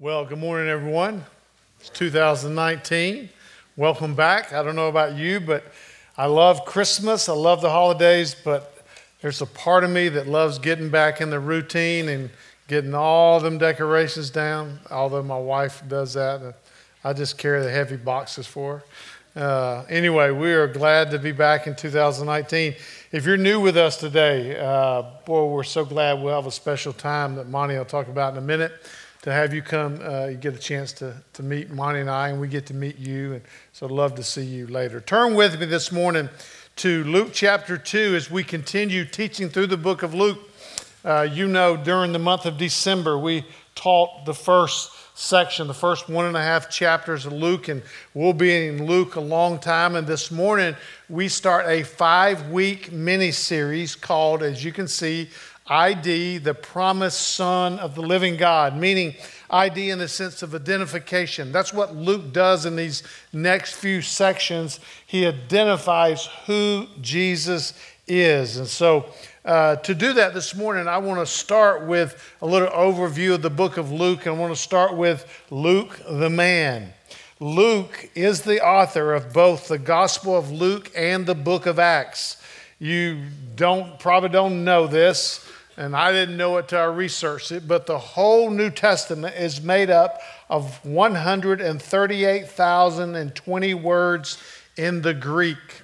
Well, good morning, everyone. It's 2019. Welcome back. I don't know about you, but I love Christmas. I love the holidays, but there's a part of me that loves getting back in the routine and getting all them decorations down, although my wife does that. I just carry the heavy boxes for her. Uh, anyway, we are glad to be back in 2019. If you're new with us today, uh, boy, we're so glad we'll have a special time that Monty will talk about in a minute to have you come. Uh, you get a chance to, to meet Monty and I, and we get to meet you. And so I'd love to see you later. Turn with me this morning to Luke chapter 2 as we continue teaching through the book of Luke. Uh, you know, during the month of December, we taught the first section, the first one and a half chapters of Luke, and we'll be in Luke a long time. And this morning, we start a five week mini series called, as you can see, ID, the promised Son of the living God, meaning ID in the sense of identification. That's what Luke does in these next few sections. He identifies who Jesus is. And so, uh, to do that this morning, I want to start with a little overview of the book of Luke. And I want to start with Luke the man. Luke is the author of both the Gospel of Luke and the book of Acts. You don't probably don't know this, and I didn't know it till I researched it, but the whole New Testament is made up of 138,020 words in the Greek.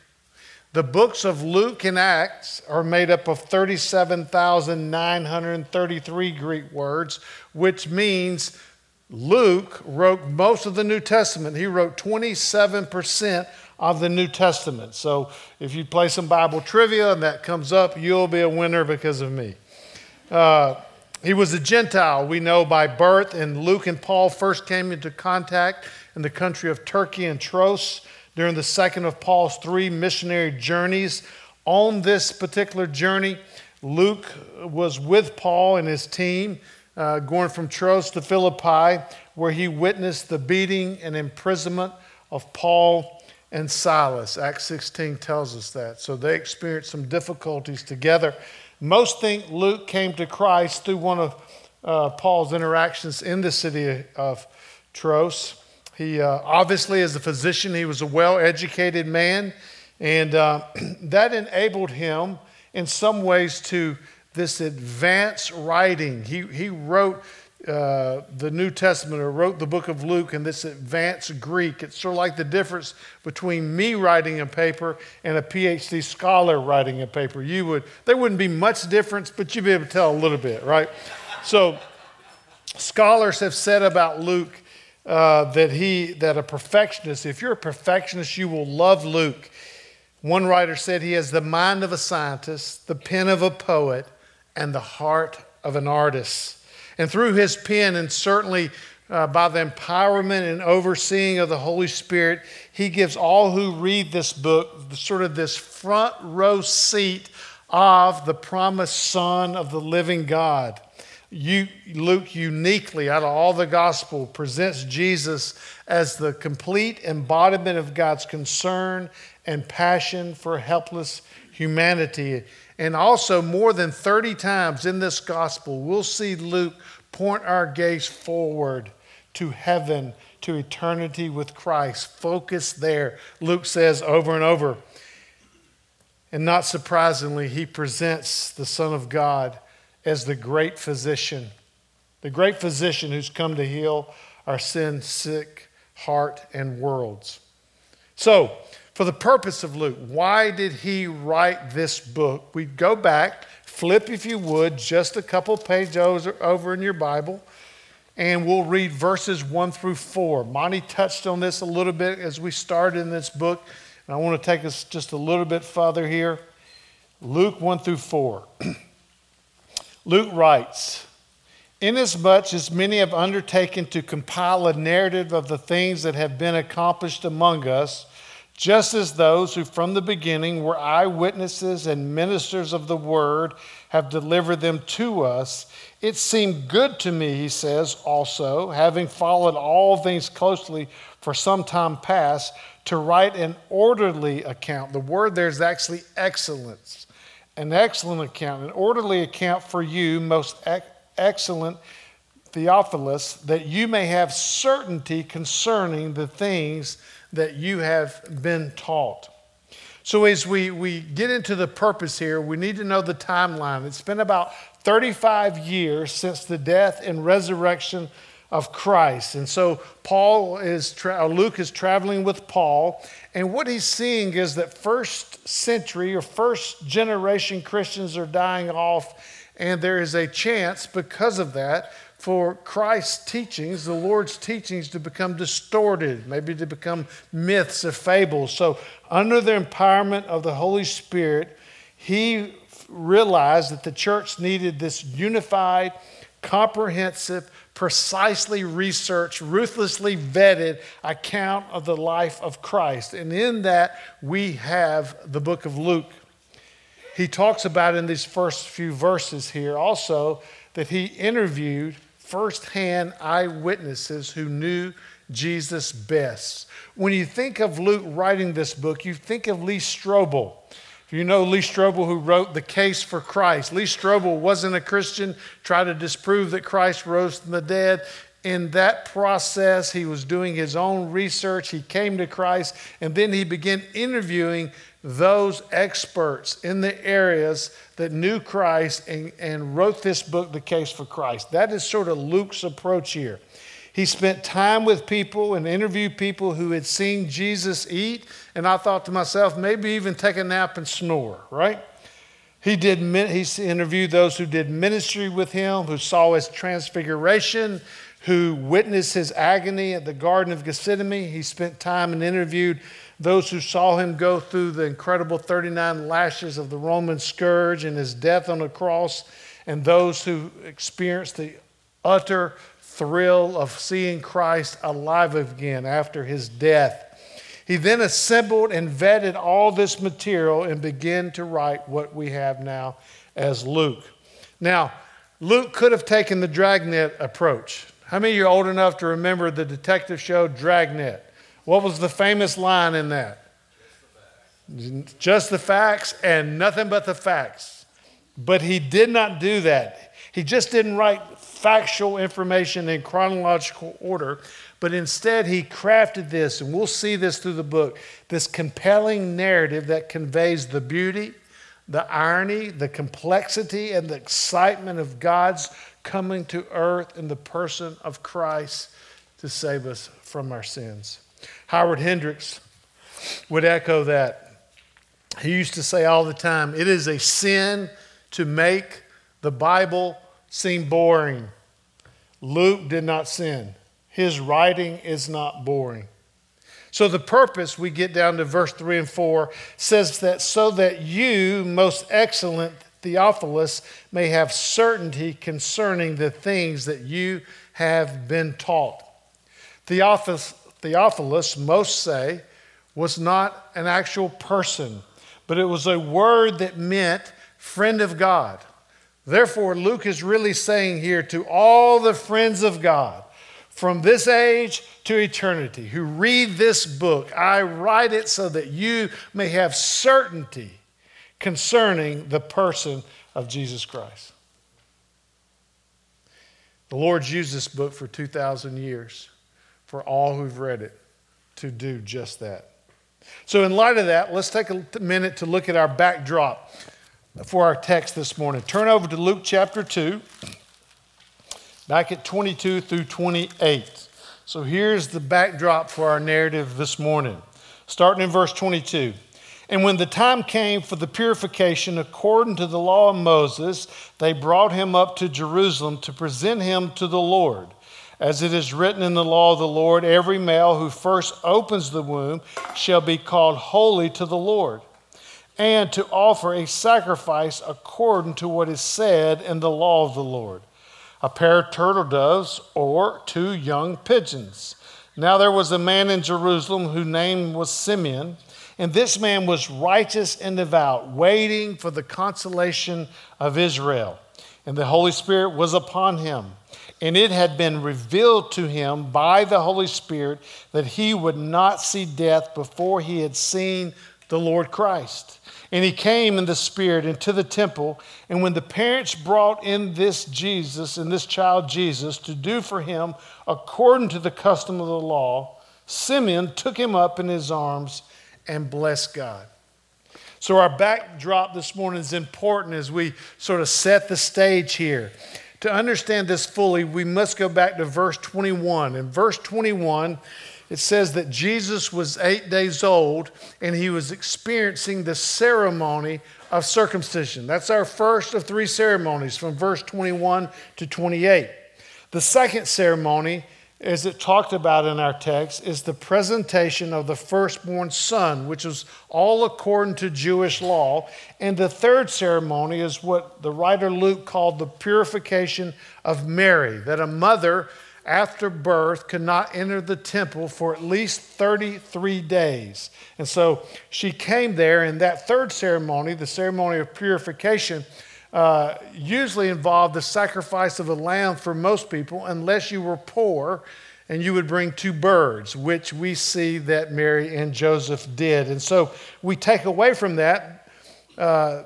The books of Luke and Acts are made up of 37,933 Greek words, which means Luke wrote most of the New Testament. He wrote 27% of the New Testament. So if you play some Bible trivia and that comes up, you'll be a winner because of me. Uh, he was a Gentile, we know by birth, and Luke and Paul first came into contact in the country of Turkey and Troas during the second of Paul's three missionary journeys. On this particular journey, Luke was with Paul and his team, uh, going from Troas to Philippi, where he witnessed the beating and imprisonment of Paul and Silas. Acts 16 tells us that. So they experienced some difficulties together. Most think Luke came to Christ through one of uh, Paul's interactions in the city of Troas. He uh, obviously, as a physician, he was a well educated man, and uh, that enabled him in some ways to this advanced writing. He, he wrote uh, the New Testament or wrote the book of Luke in this advanced Greek. It's sort of like the difference between me writing a paper and a PhD scholar writing a paper. You would, there wouldn't be much difference, but you'd be able to tell a little bit, right? So, scholars have said about Luke uh, that he, that a perfectionist, if you're a perfectionist, you will love Luke. One writer said he has the mind of a scientist, the pen of a poet, and the heart of an artist. And through his pen, and certainly uh, by the empowerment and overseeing of the Holy Spirit, he gives all who read this book sort of this front row seat of the promised Son of the living God. You, Luke uniquely, out of all the gospel, presents Jesus as the complete embodiment of God's concern and passion for helpless humanity. And also, more than 30 times in this gospel, we'll see Luke point our gaze forward to heaven, to eternity with Christ. Focus there, Luke says over and over. And not surprisingly, he presents the Son of God as the great physician, the great physician who's come to heal our sin sick heart and worlds. So, for the purpose of Luke, why did he write this book? We go back, flip if you would, just a couple pages over in your Bible, and we'll read verses 1 through 4. Monty touched on this a little bit as we started in this book, and I want to take us just a little bit further here. Luke 1 through 4. Luke writes, Inasmuch as many have undertaken to compile a narrative of the things that have been accomplished among us, just as those who from the beginning were eyewitnesses and ministers of the word have delivered them to us, it seemed good to me, he says, also, having followed all things closely for some time past, to write an orderly account. The word there is actually excellence. An excellent account, an orderly account for you, most excellent Theophilus, that you may have certainty concerning the things that you have been taught. So, as we, we get into the purpose here, we need to know the timeline. It's been about 35 years since the death and resurrection of Christ. And so, Paul is, tra- uh, Luke is traveling with Paul, and what he's seeing is that first century or first generation Christians are dying off, and there is a chance because of that for Christ's teachings, the Lord's teachings, to become distorted, maybe to become myths or fables. So, under the empowerment of the Holy Spirit, he realized that the church needed this unified, comprehensive, precisely researched, ruthlessly vetted account of the life of Christ. And in that, we have the book of Luke. He talks about in these first few verses here also that he interviewed firsthand eyewitnesses who knew Jesus best. When you think of Luke writing this book, you think of Lee Strobel. If You know Lee Strobel, who wrote The Case for Christ. Lee Strobel wasn't a Christian, tried to disprove that Christ rose from the dead. In that process, he was doing his own research. He came to Christ, and then he began interviewing those experts in the areas that knew Christ and, and wrote this book, The Case for Christ. That is sort of Luke's approach here. He spent time with people and interviewed people who had seen Jesus eat, and I thought to myself, maybe even take a nap and snore, right? He did. He interviewed those who did ministry with him, who saw his transfiguration, who witnessed his agony at the Garden of Gethsemane. He spent time and interviewed those who saw him go through the incredible 39 lashes of the Roman scourge and his death on the cross, and those who experienced the utter thrill of seeing Christ alive again after his death. He then assembled and vetted all this material and began to write what we have now as Luke. Now, Luke could have taken the dragnet approach. How many of you are old enough to remember the detective show Dragnet? What was the famous line in that? Just the facts and nothing but the facts. But he did not do that. He just didn't write factual information in chronological order, but instead he crafted this, and we'll see this through the book this compelling narrative that conveys the beauty, the irony, the complexity, and the excitement of God's coming to earth in the person of Christ to save us from our sins. Howard Hendricks would echo that. He used to say all the time it is a sin to make the Bible seem boring. Luke did not sin, his writing is not boring. So, the purpose, we get down to verse 3 and 4, says that so that you, most excellent Theophilus, may have certainty concerning the things that you have been taught. Theophilus, Theophilus, most say, was not an actual person, but it was a word that meant friend of God. Therefore, Luke is really saying here to all the friends of God from this age to eternity who read this book, I write it so that you may have certainty concerning the person of Jesus Christ. The Lord's used this book for 2,000 years for all who've read it to do just that. So, in light of that, let's take a minute to look at our backdrop for our text this morning. Turn over to Luke chapter 2, back at 22 through 28. So, here's the backdrop for our narrative this morning, starting in verse 22. And when the time came for the purification according to the law of Moses, they brought him up to Jerusalem to present him to the Lord. As it is written in the law of the Lord, every male who first opens the womb shall be called holy to the Lord, and to offer a sacrifice according to what is said in the law of the Lord a pair of turtle doves or two young pigeons. Now there was a man in Jerusalem whose name was Simeon, and this man was righteous and devout, waiting for the consolation of Israel. And the Holy Spirit was upon him and it had been revealed to him by the Holy Spirit that he would not see death before he had seen the Lord Christ. And he came in the Spirit into the temple. And when the parents brought in this Jesus and this child Jesus to do for him according to the custom of the law, Simeon took him up in his arms and blessed God. So, our backdrop this morning is important as we sort of set the stage here. To understand this fully, we must go back to verse 21. In verse 21, it says that Jesus was eight days old and he was experiencing the ceremony of circumcision. That's our first of three ceremonies from verse 21 to 28. The second ceremony, as it talked about in our text, is the presentation of the firstborn son, which is all according to Jewish law. And the third ceremony is what the writer Luke called the purification of Mary, that a mother after birth could not enter the temple for at least 33 days. And so she came there, and that third ceremony, the ceremony of purification, uh, usually involved the sacrifice of a lamb for most people, unless you were poor and you would bring two birds, which we see that Mary and Joseph did. And so we take away from that uh,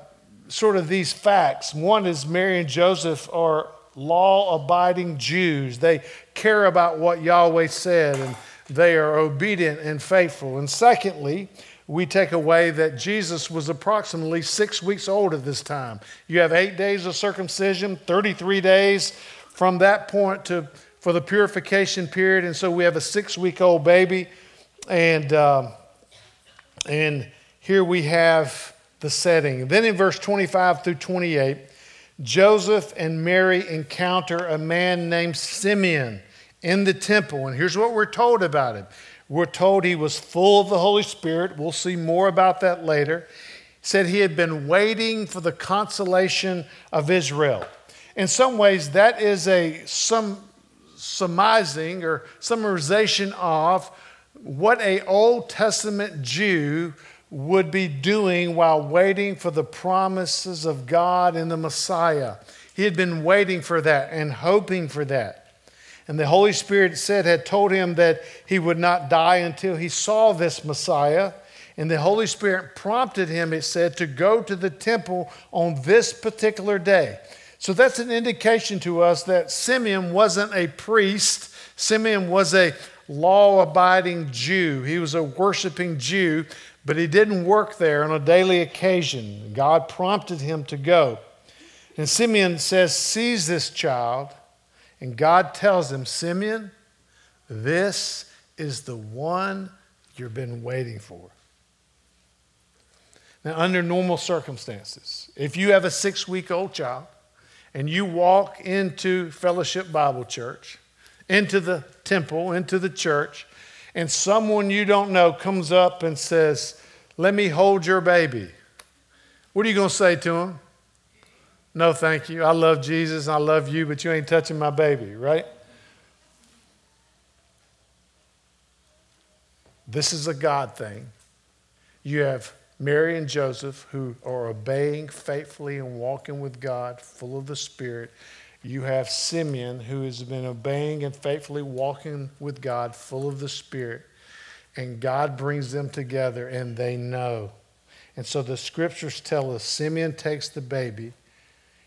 sort of these facts. One is Mary and Joseph are law abiding Jews. They care about what Yahweh said and they are obedient and faithful. And secondly, we take away that Jesus was approximately six weeks old at this time. You have eight days of circumcision, 33 days from that point to for the purification period, and so we have a six-week-old baby, and um, and here we have the setting. Then in verse 25 through 28, Joseph and Mary encounter a man named Simeon in the temple. And here's what we're told about him we're told he was full of the Holy Spirit. We'll see more about that later. Said he had been waiting for the consolation of Israel. In some ways, that is a some surmising or summarization of what a Old Testament Jew would be doing while waiting for the promises of God and the Messiah. He had been waiting for that and hoping for that. And the Holy Spirit said, had told him that he would not die until he saw this Messiah. And the Holy Spirit prompted him, it said, to go to the temple on this particular day. So that's an indication to us that Simeon wasn't a priest, Simeon was a law abiding Jew. He was a worshiping Jew but he didn't work there on a daily occasion. God prompted him to go. And Simeon says, sees this child, and God tells him, Simeon, this is the one you've been waiting for. Now, under normal circumstances, if you have a six week old child and you walk into Fellowship Bible Church, into the temple, into the church, and someone you don't know comes up and says, Let me hold your baby, what are you going to say to him? No, thank you. I love Jesus. I love you, but you ain't touching my baby, right? This is a God thing. You have Mary and Joseph who are obeying faithfully and walking with God, full of the Spirit. You have Simeon, who has been obeying and faithfully walking with God, full of the Spirit. And God brings them together and they know. And so the scriptures tell us Simeon takes the baby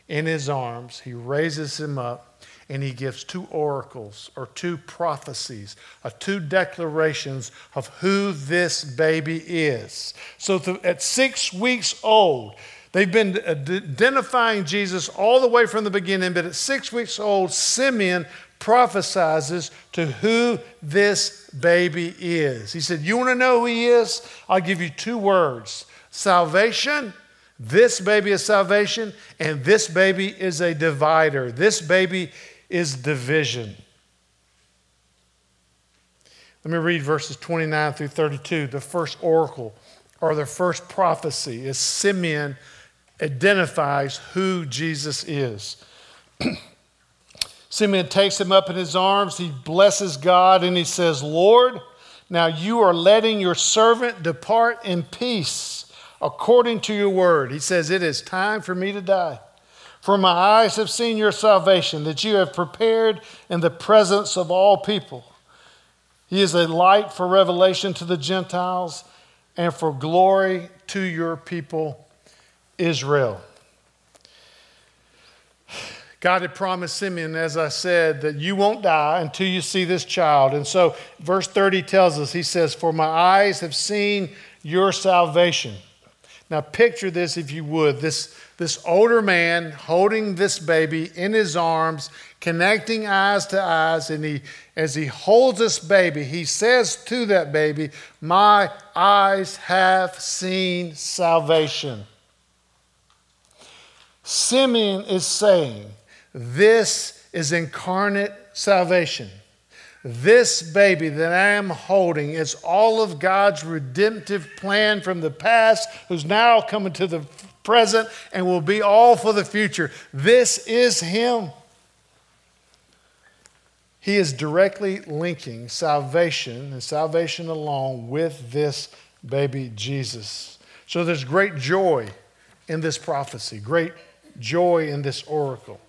in his arms, he raises him up, and he gives two oracles or two prophecies, or two declarations of who this baby is. So at six weeks old, They've been uh, identifying Jesus all the way from the beginning, but at six weeks old, Simeon prophesies to who this baby is. He said, You want to know who he is? I'll give you two words salvation. This baby is salvation, and this baby is a divider. This baby is division. Let me read verses 29 through 32. The first oracle or the first prophecy is Simeon identifies who Jesus is. Simeon takes him up in his arms, he blesses God, and he says, Lord, now you are letting your servant depart in peace according to your word. He says, It is time for me to die. For my eyes have seen your salvation, that you have prepared in the presence of all people. He is a light for revelation to the Gentiles and for glory to your people, Israel. God had promised Simeon, as I said, that you won't die until you see this child. And so, verse 30 tells us, He says, For my eyes have seen your salvation. Now, picture this, if you would this, this older man holding this baby in his arms, connecting eyes to eyes, and he, as he holds this baby, he says to that baby, My eyes have seen salvation. Simeon is saying, This is incarnate salvation. This baby that I am holding is all of God's redemptive plan from the past, who's now coming to the present and will be all for the future. This is Him. He is directly linking salvation and salvation alone with this baby Jesus. So there's great joy in this prophecy, great joy in this oracle.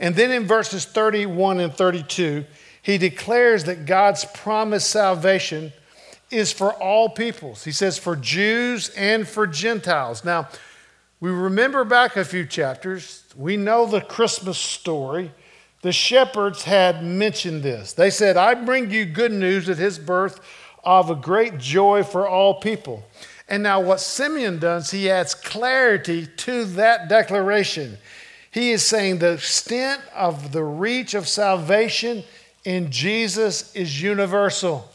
And then in verses 31 and 32, he declares that God's promised salvation is for all peoples. He says, for Jews and for Gentiles. Now, we remember back a few chapters, we know the Christmas story. The shepherds had mentioned this. They said, I bring you good news at his birth of a great joy for all people. And now, what Simeon does, he adds clarity to that declaration. He is saying the extent of the reach of salvation in Jesus is universal.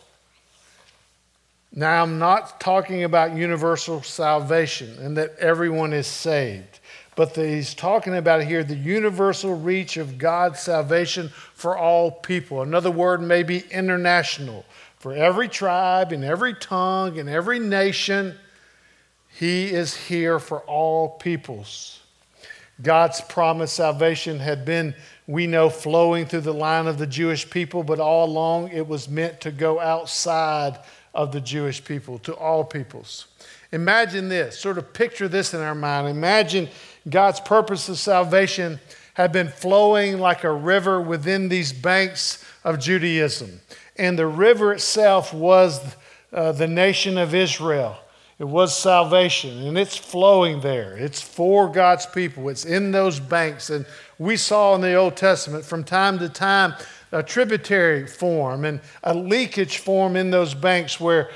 Now, I'm not talking about universal salvation and that everyone is saved, but he's talking about here the universal reach of God's salvation for all people. Another word may be international. For every tribe, in every tongue, in every nation, he is here for all peoples. God's promised salvation had been we know flowing through the line of the Jewish people, but all along it was meant to go outside of the Jewish people, to all peoples. Imagine this, sort of picture this in our mind. Imagine God's purpose of salvation had been flowing like a river within these banks of Judaism. And the river itself was uh, the nation of Israel. It was salvation, and it's flowing there. It's for God's people. It's in those banks. And we saw in the Old Testament from time to time a tributary form and a leakage form in those banks where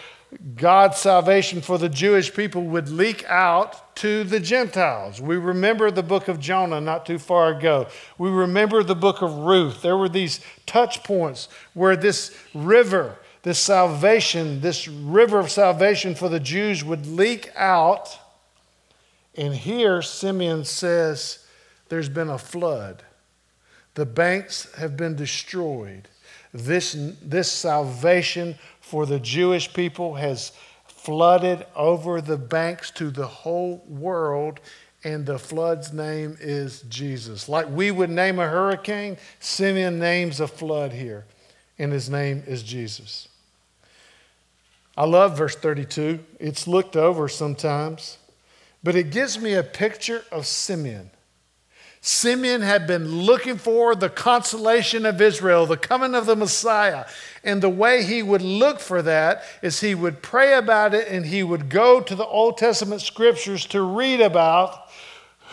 God's salvation for the Jewish people would leak out to the Gentiles. We remember the book of Jonah not too far ago. We remember the book of Ruth. There were these touch points where this river this salvation, this river of salvation for the Jews would leak out. And here Simeon says there's been a flood. The banks have been destroyed. This, this salvation for the Jewish people has flooded over the banks to the whole world, and the flood's name is Jesus. Like we would name a hurricane, Simeon names a flood here, and his name is Jesus. I love verse 32. It's looked over sometimes, but it gives me a picture of Simeon. Simeon had been looking for the consolation of Israel, the coming of the Messiah. And the way he would look for that is he would pray about it and he would go to the Old Testament scriptures to read about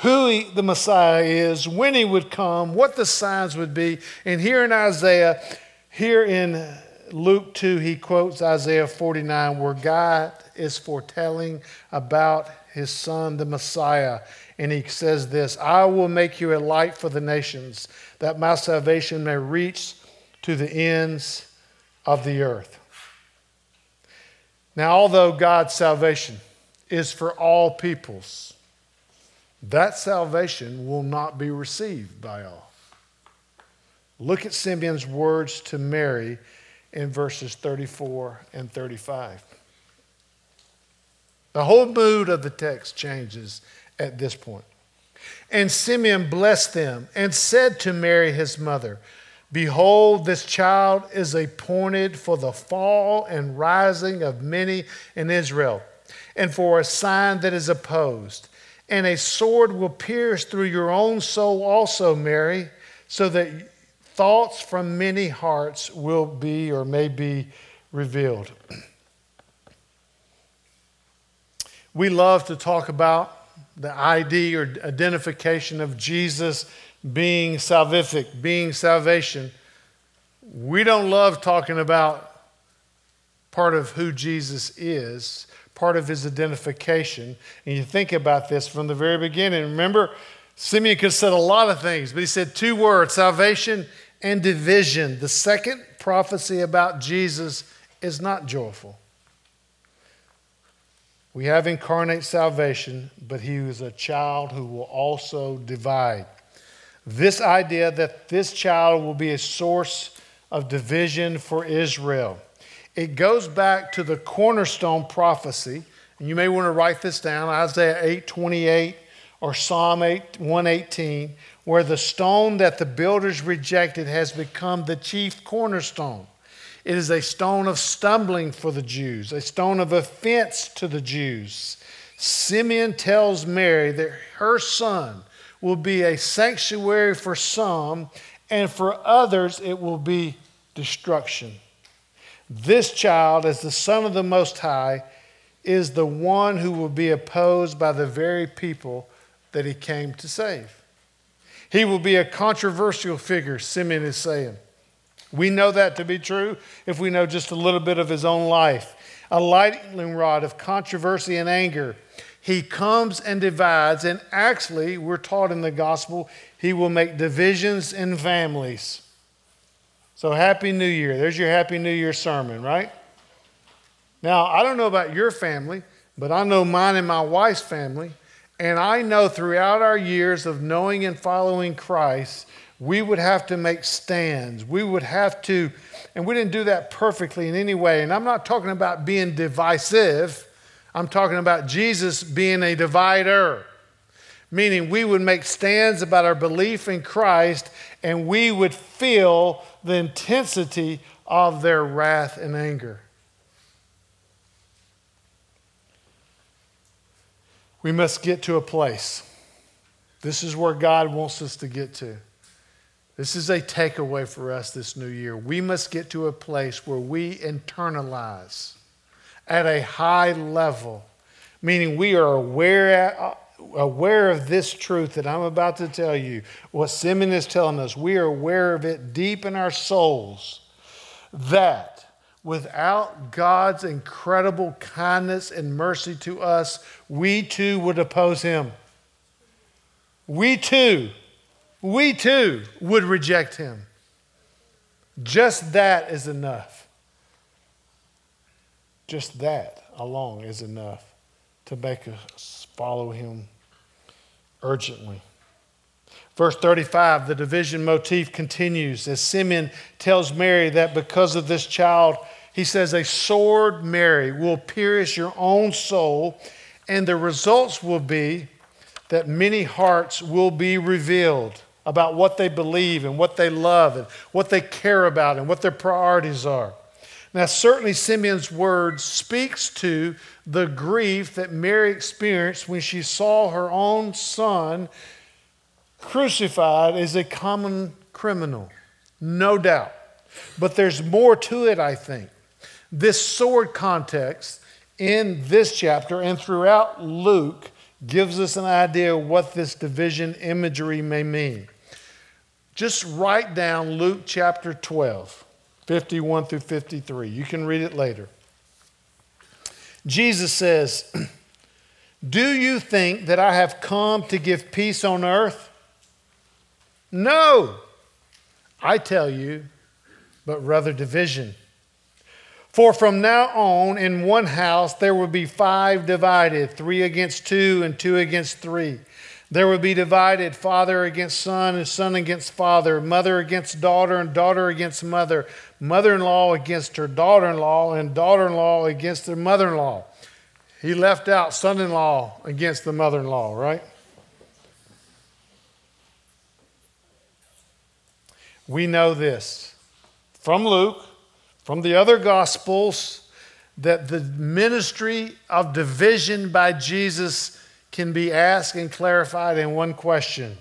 who he, the Messiah is, when he would come, what the signs would be. And here in Isaiah, here in Luke 2, he quotes Isaiah 49, where God is foretelling about his son, the Messiah. And he says this I will make you a light for the nations, that my salvation may reach to the ends of the earth. Now, although God's salvation is for all peoples, that salvation will not be received by all. Look at Simeon's words to Mary in verses 34 and 35. The whole mood of the text changes at this point. And Simeon blessed them and said to Mary, his mother, Behold, this child is appointed for the fall and rising of many in Israel, and for a sign that is opposed. And a sword will pierce through your own soul also, Mary, so that thoughts from many hearts will be or may be revealed. we love to talk about the ID or identification of Jesus being salvific, being salvation. We don't love talking about part of who Jesus is, part of his identification. And you think about this from the very beginning. Remember, Simeon could have said a lot of things, but he said two words salvation and division. The second prophecy about Jesus is not joyful. We have incarnate salvation, but he is a child who will also divide. This idea that this child will be a source of division for Israel. It goes back to the cornerstone prophecy, and you may want to write this down Isaiah 8 28 or Psalm 8, 118, where the stone that the builders rejected has become the chief cornerstone. It is a stone of stumbling for the Jews, a stone of offense to the Jews. Simeon tells Mary that her son will be a sanctuary for some, and for others it will be destruction. This child, as the Son of the Most High, is the one who will be opposed by the very people that he came to save. He will be a controversial figure, Simeon is saying. We know that to be true if we know just a little bit of his own life. A lightning rod of controversy and anger. He comes and divides, and actually, we're taught in the gospel, he will make divisions in families. So, Happy New Year. There's your Happy New Year sermon, right? Now, I don't know about your family, but I know mine and my wife's family. And I know throughout our years of knowing and following Christ, we would have to make stands. We would have to, and we didn't do that perfectly in any way. And I'm not talking about being divisive, I'm talking about Jesus being a divider meaning we would make stands about our belief in Christ and we would feel the intensity of their wrath and anger. We must get to a place. This is where God wants us to get to. This is a takeaway for us this new year. We must get to a place where we internalize at a high level, meaning we are aware uh, aware of this truth that I'm about to tell you, what Simeon is telling us, we are aware of it deep in our souls that without God's incredible kindness and mercy to us, we too would oppose him. We too, we too would reject him. Just that is enough. Just that alone is enough to make us follow him urgently. Verse 35, the division motif continues as Simeon tells Mary that because of this child, he says, a sword, Mary, will pierce your own soul, and the results will be that many hearts will be revealed about what they believe and what they love and what they care about and what their priorities are. Now, certainly Simeon's words speaks to the grief that Mary experienced when she saw her own son crucified as a common criminal. No doubt. But there's more to it, I think. This sword context in this chapter and throughout Luke gives us an idea of what this division imagery may mean. Just write down Luke chapter 12. 51 through 53. You can read it later. Jesus says, Do you think that I have come to give peace on earth? No, I tell you, but rather division. For from now on, in one house there will be five divided, three against two, and two against three. There will be divided father against son, and son against father, mother against daughter, and daughter against mother mother in law against her daughter in law, and daughter in law against her mother in law. He left out son in law against the mother in law, right? We know this from Luke, from the other Gospels, that the ministry of division by Jesus can be asked and clarified in one question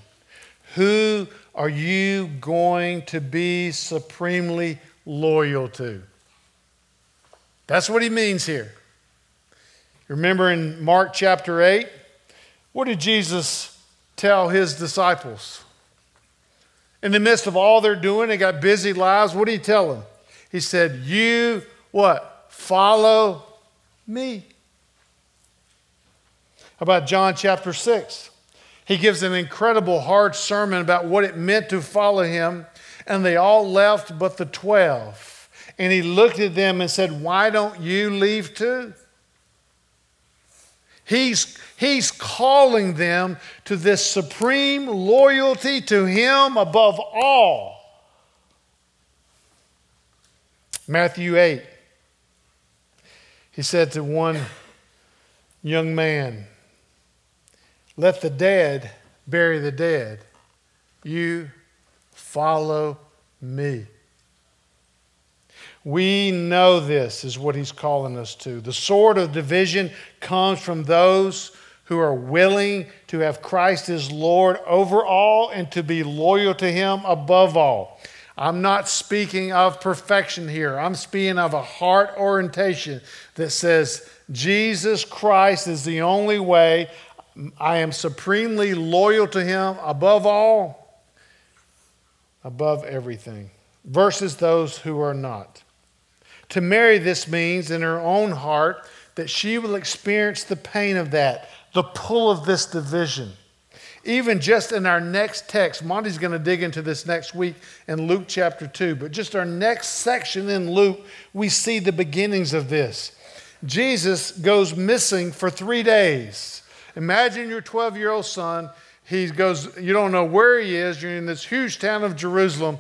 Who are you going to be supremely loyal to. That's what he means here. Remember in Mark chapter 8? What did Jesus tell his disciples? In the midst of all they're doing, they got busy lives. What did he tell them? He said, You what? Follow me. How about John chapter 6? He gives an incredible hard sermon about what it meant to follow him, and they all left but the 12. And he looked at them and said, Why don't you leave too? He's, he's calling them to this supreme loyalty to Him above all. Matthew 8, he said to one young man, Let the dead bury the dead. You follow me. We know this is what he's calling us to. The sword of division comes from those who are willing to have Christ as Lord over all and to be loyal to him above all. I'm not speaking of perfection here. I'm speaking of a heart orientation that says Jesus Christ is the only way. I am supremely loyal to him above all, above everything, versus those who are not. To Mary, this means in her own heart that she will experience the pain of that, the pull of this division. Even just in our next text, Monty's going to dig into this next week in Luke chapter 2, but just our next section in Luke, we see the beginnings of this. Jesus goes missing for three days. Imagine your 12 year old son. He goes, you don't know where he is. You're in this huge town of Jerusalem.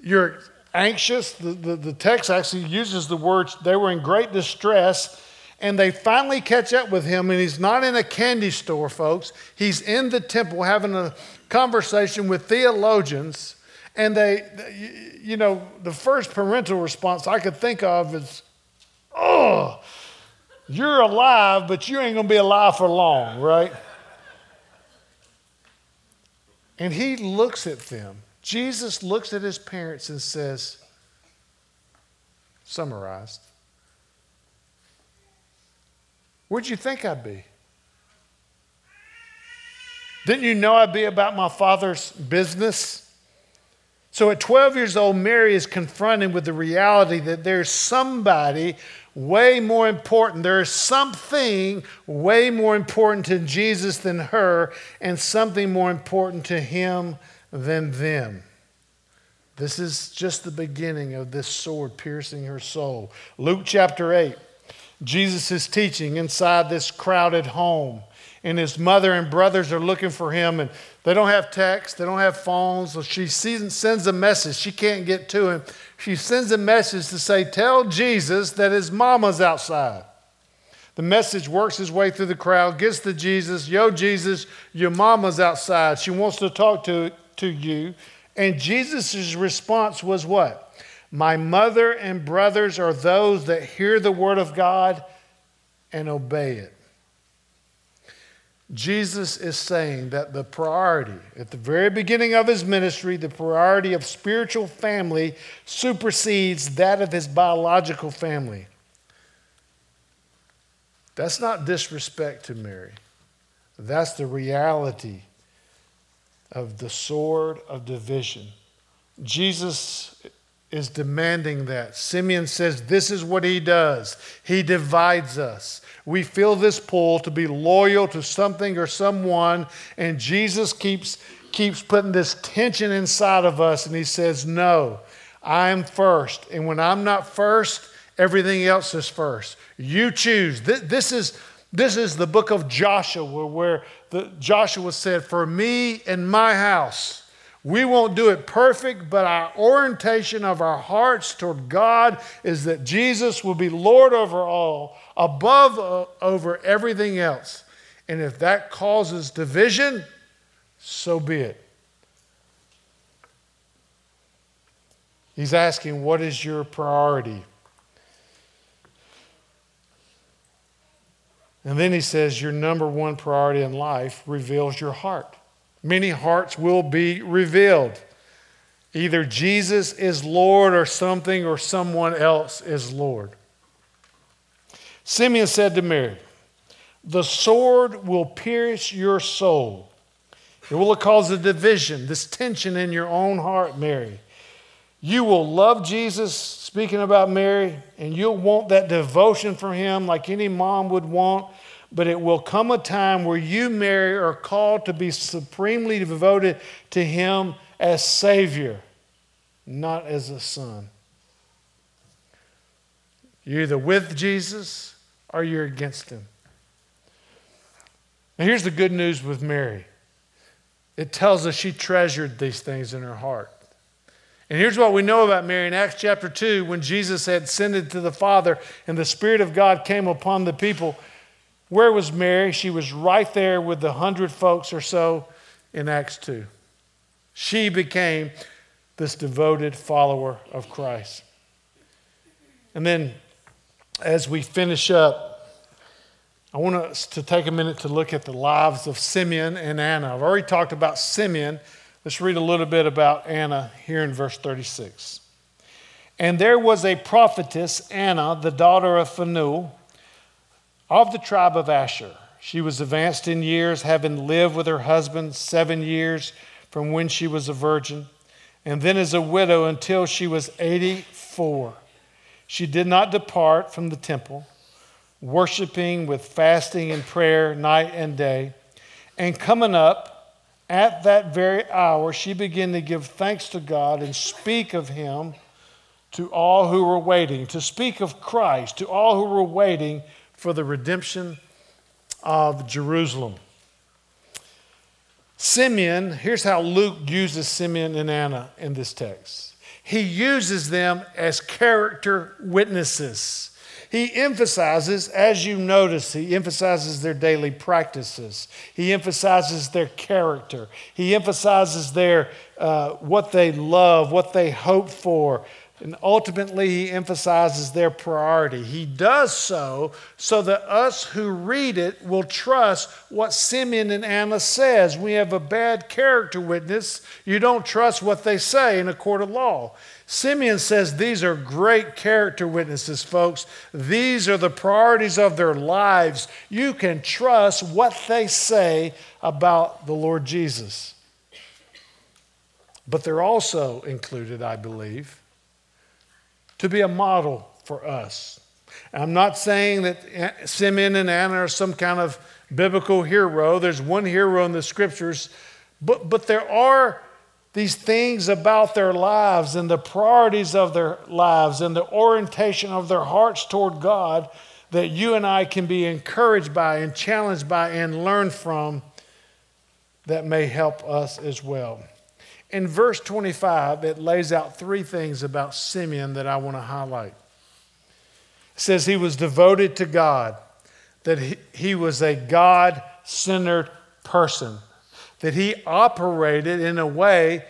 You're anxious. The, the, the, text actually uses the words, they were in great distress, and they finally catch up with him, and he's not in a candy store, folks. He's in the temple having a conversation with theologians, and they, you know, the first parental response I could think of is, oh, you're alive, but you ain't to be alive for long, right? And he looks at them Jesus looks at his parents and says, summarized, Where'd you think I'd be? Didn't you know I'd be about my father's business? So at 12 years old, Mary is confronted with the reality that there's somebody way more important. There is something way more important to Jesus than her, and something more important to him than them. This is just the beginning of this sword piercing her soul. Luke chapter 8. Jesus is teaching inside this crowded home, and his mother and brothers are looking for him, and they don't have text, they don't have phones. So she sends a message. She can't get to him. She sends a message to say, Tell Jesus that his mama's outside. The message works its way through the crowd, gets to Jesus. Yo, Jesus, your mama's outside. She wants to talk to, to you. And Jesus' response was what? My mother and brothers are those that hear the word of God and obey it. Jesus is saying that the priority, at the very beginning of his ministry, the priority of spiritual family supersedes that of his biological family. That's not disrespect to Mary, that's the reality of the sword of division. Jesus is demanding that. Simeon says this is what he does. He divides us. We feel this pull to be loyal to something or someone, and Jesus keeps, keeps putting this tension inside of us, and he says, No, I'm first. And when I'm not first, everything else is first. You choose. This, this is this is the book of Joshua, where the, Joshua said, For me and my house, we won't do it perfect, but our orientation of our hearts toward God is that Jesus will be Lord over all, above uh, over everything else. And if that causes division, so be it. He's asking, What is your priority? And then he says, Your number one priority in life reveals your heart. Many hearts will be revealed. Either Jesus is Lord or something or someone else is Lord. Simeon said to Mary, The sword will pierce your soul. It will cause a division, this tension in your own heart, Mary. You will love Jesus, speaking about Mary, and you'll want that devotion for him like any mom would want. But it will come a time where you, Mary, are called to be supremely devoted to him as Savior, not as a son. You're either with Jesus or you're against him. Now, here's the good news with Mary it tells us she treasured these things in her heart. And here's what we know about Mary in Acts chapter 2 when Jesus had ascended to the Father and the Spirit of God came upon the people. Where was Mary? She was right there with the hundred folks or so in Acts 2. She became this devoted follower of Christ. And then as we finish up, I want us to take a minute to look at the lives of Simeon and Anna. I've already talked about Simeon. Let's read a little bit about Anna here in verse 36. And there was a prophetess, Anna, the daughter of Phanuel, of the tribe of Asher. She was advanced in years, having lived with her husband seven years from when she was a virgin, and then as a widow until she was 84. She did not depart from the temple, worshiping with fasting and prayer night and day. And coming up at that very hour, she began to give thanks to God and speak of Him to all who were waiting, to speak of Christ to all who were waiting for the redemption of Jerusalem. Simeon, here's how Luke uses Simeon and Anna in this text he uses them as character witnesses. He emphasizes, as you notice, he emphasizes their daily practices. He emphasizes their character. He emphasizes their uh, what they love, what they hope for, and ultimately, he emphasizes their priority. He does so so that us who read it will trust what Simeon and Anna says. We have a bad character witness. You don't trust what they say in a court of law. Simeon says these are great character witnesses, folks. These are the priorities of their lives. You can trust what they say about the Lord Jesus. But they're also included, I believe to be a model for us. I'm not saying that Simeon and Anna are some kind of biblical hero. There's one hero in the scriptures, but, but there are these things about their lives and the priorities of their lives and the orientation of their hearts toward God that you and I can be encouraged by and challenged by and learn from that may help us as well. In verse 25, it lays out three things about Simeon that I want to highlight. It says he was devoted to God, that he, he was a God centered person, that he operated in a way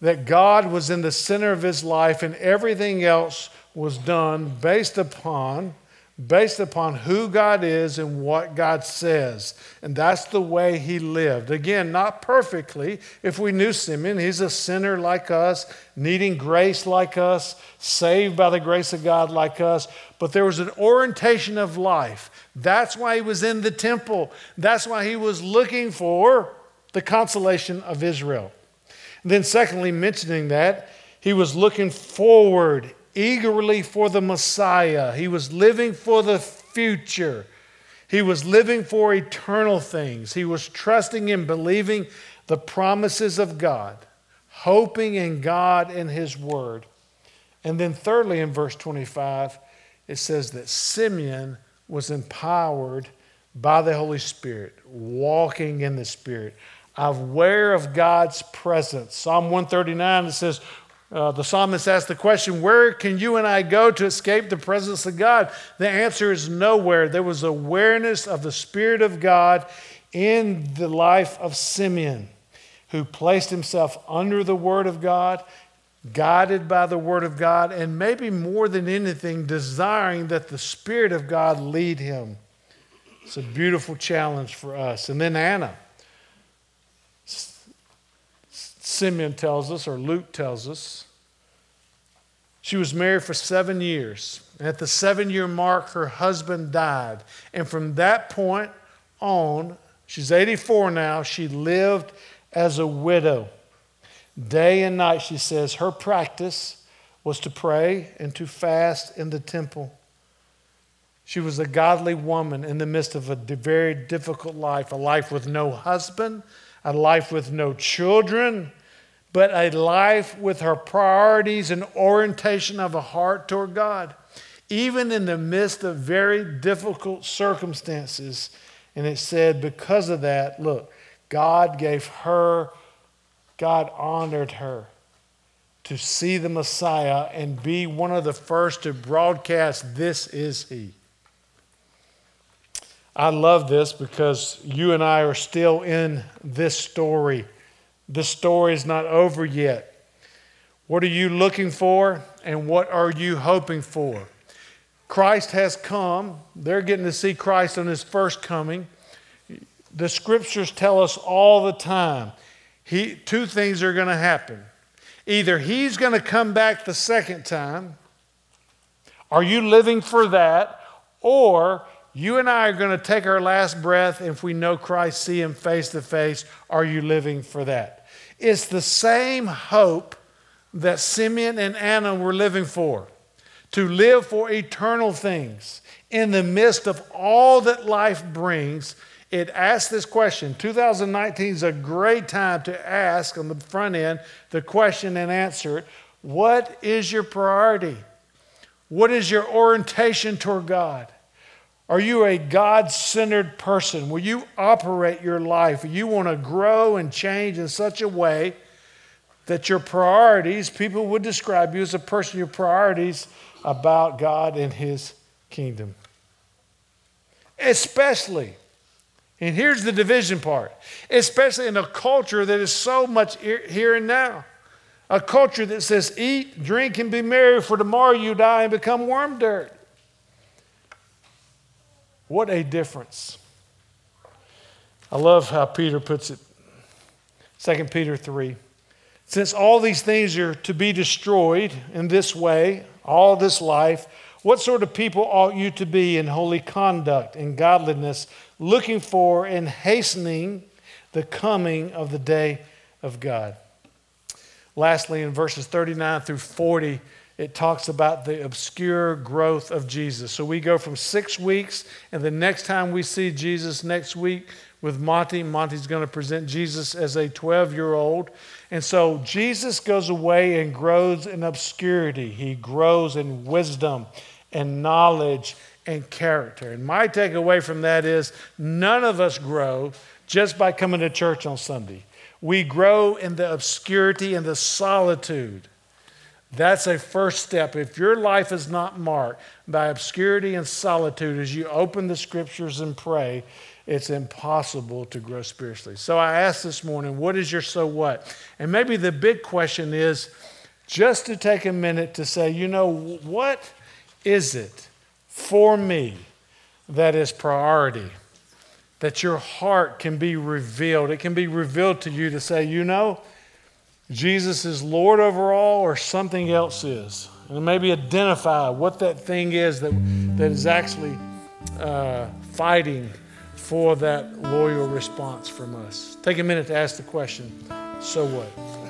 that God was in the center of his life and everything else was done based upon based upon who God is and what God says. And that's the way he lived. Again, not perfectly. If we knew Simeon, he's a sinner like us, needing grace like us, saved by the grace of God like us. But there was an orientation of life. That's why he was in the temple. That's why he was looking for the consolation of Israel. And then, secondly, mentioning that, he was looking forward eagerly for the Messiah. He was living for the future. He was living for eternal things. He was trusting and believing the promises of God, hoping in God and His Word. And then, thirdly, in verse 25, it says that Simeon was empowered by the Holy Spirit, walking in the Spirit, aware of God's presence. Psalm 139 it says, uh, the psalmist asked the question, Where can you and I go to escape the presence of God? The answer is nowhere. There was awareness of the Spirit of God in the life of Simeon, who placed himself under the Word of God, guided by the Word of God, and maybe more than anything, desiring that the Spirit of God lead him. It's a beautiful challenge for us. And then Anna. Simeon tells us, or Luke tells us, She was married for seven years. And at the seven year mark, her husband died. And from that point on, she's 84 now, she lived as a widow. Day and night, she says, her practice was to pray and to fast in the temple. She was a godly woman in the midst of a very difficult life, a life with no husband, a life with no children, but a life with her priorities and orientation of a heart toward God, even in the midst of very difficult circumstances. And it said, because of that, look, God gave her, God honored her to see the Messiah and be one of the first to broadcast, This is He. I love this because you and I are still in this story. This story is not over yet. What are you looking for and what are you hoping for? Christ has come. They're getting to see Christ on his first coming. The scriptures tell us all the time he, two things are going to happen. Either he's going to come back the second time, are you living for that? Or you and I are going to take our last breath if we know Christ, see Him face to face. Are you living for that? It's the same hope that Simeon and Anna were living for to live for eternal things in the midst of all that life brings. It asks this question. 2019 is a great time to ask on the front end the question and answer it. What is your priority? What is your orientation toward God? Are you a God centered person? Will you operate your life? You want to grow and change in such a way that your priorities, people would describe you as a person, your priorities about God and His kingdom. Especially, and here's the division part, especially in a culture that is so much here and now. A culture that says, eat, drink, and be merry, for tomorrow you die and become worm dirt. What a difference. I love how Peter puts it. 2 Peter 3. Since all these things are to be destroyed in this way, all this life, what sort of people ought you to be in holy conduct and godliness, looking for and hastening the coming of the day of God? Lastly, in verses 39 through 40, it talks about the obscure growth of Jesus. So we go from six weeks, and the next time we see Jesus next week with Monty, Monty's going to present Jesus as a 12 year old. And so Jesus goes away and grows in obscurity. He grows in wisdom and knowledge and character. And my takeaway from that is none of us grow just by coming to church on Sunday. We grow in the obscurity and the solitude that's a first step. If your life is not marked by obscurity and solitude as you open the scriptures and pray, it's impossible to grow spiritually. So I asked this morning, what is your so what? And maybe the big question is just to take a minute to say, you know, what is it for me that is priority? That your heart can be revealed. It can be revealed to you to say, you know, Jesus is Lord over all or something else is. And maybe identify what that thing is that, that is actually uh, fighting for that loyal response from us. Take a minute to ask the question so what?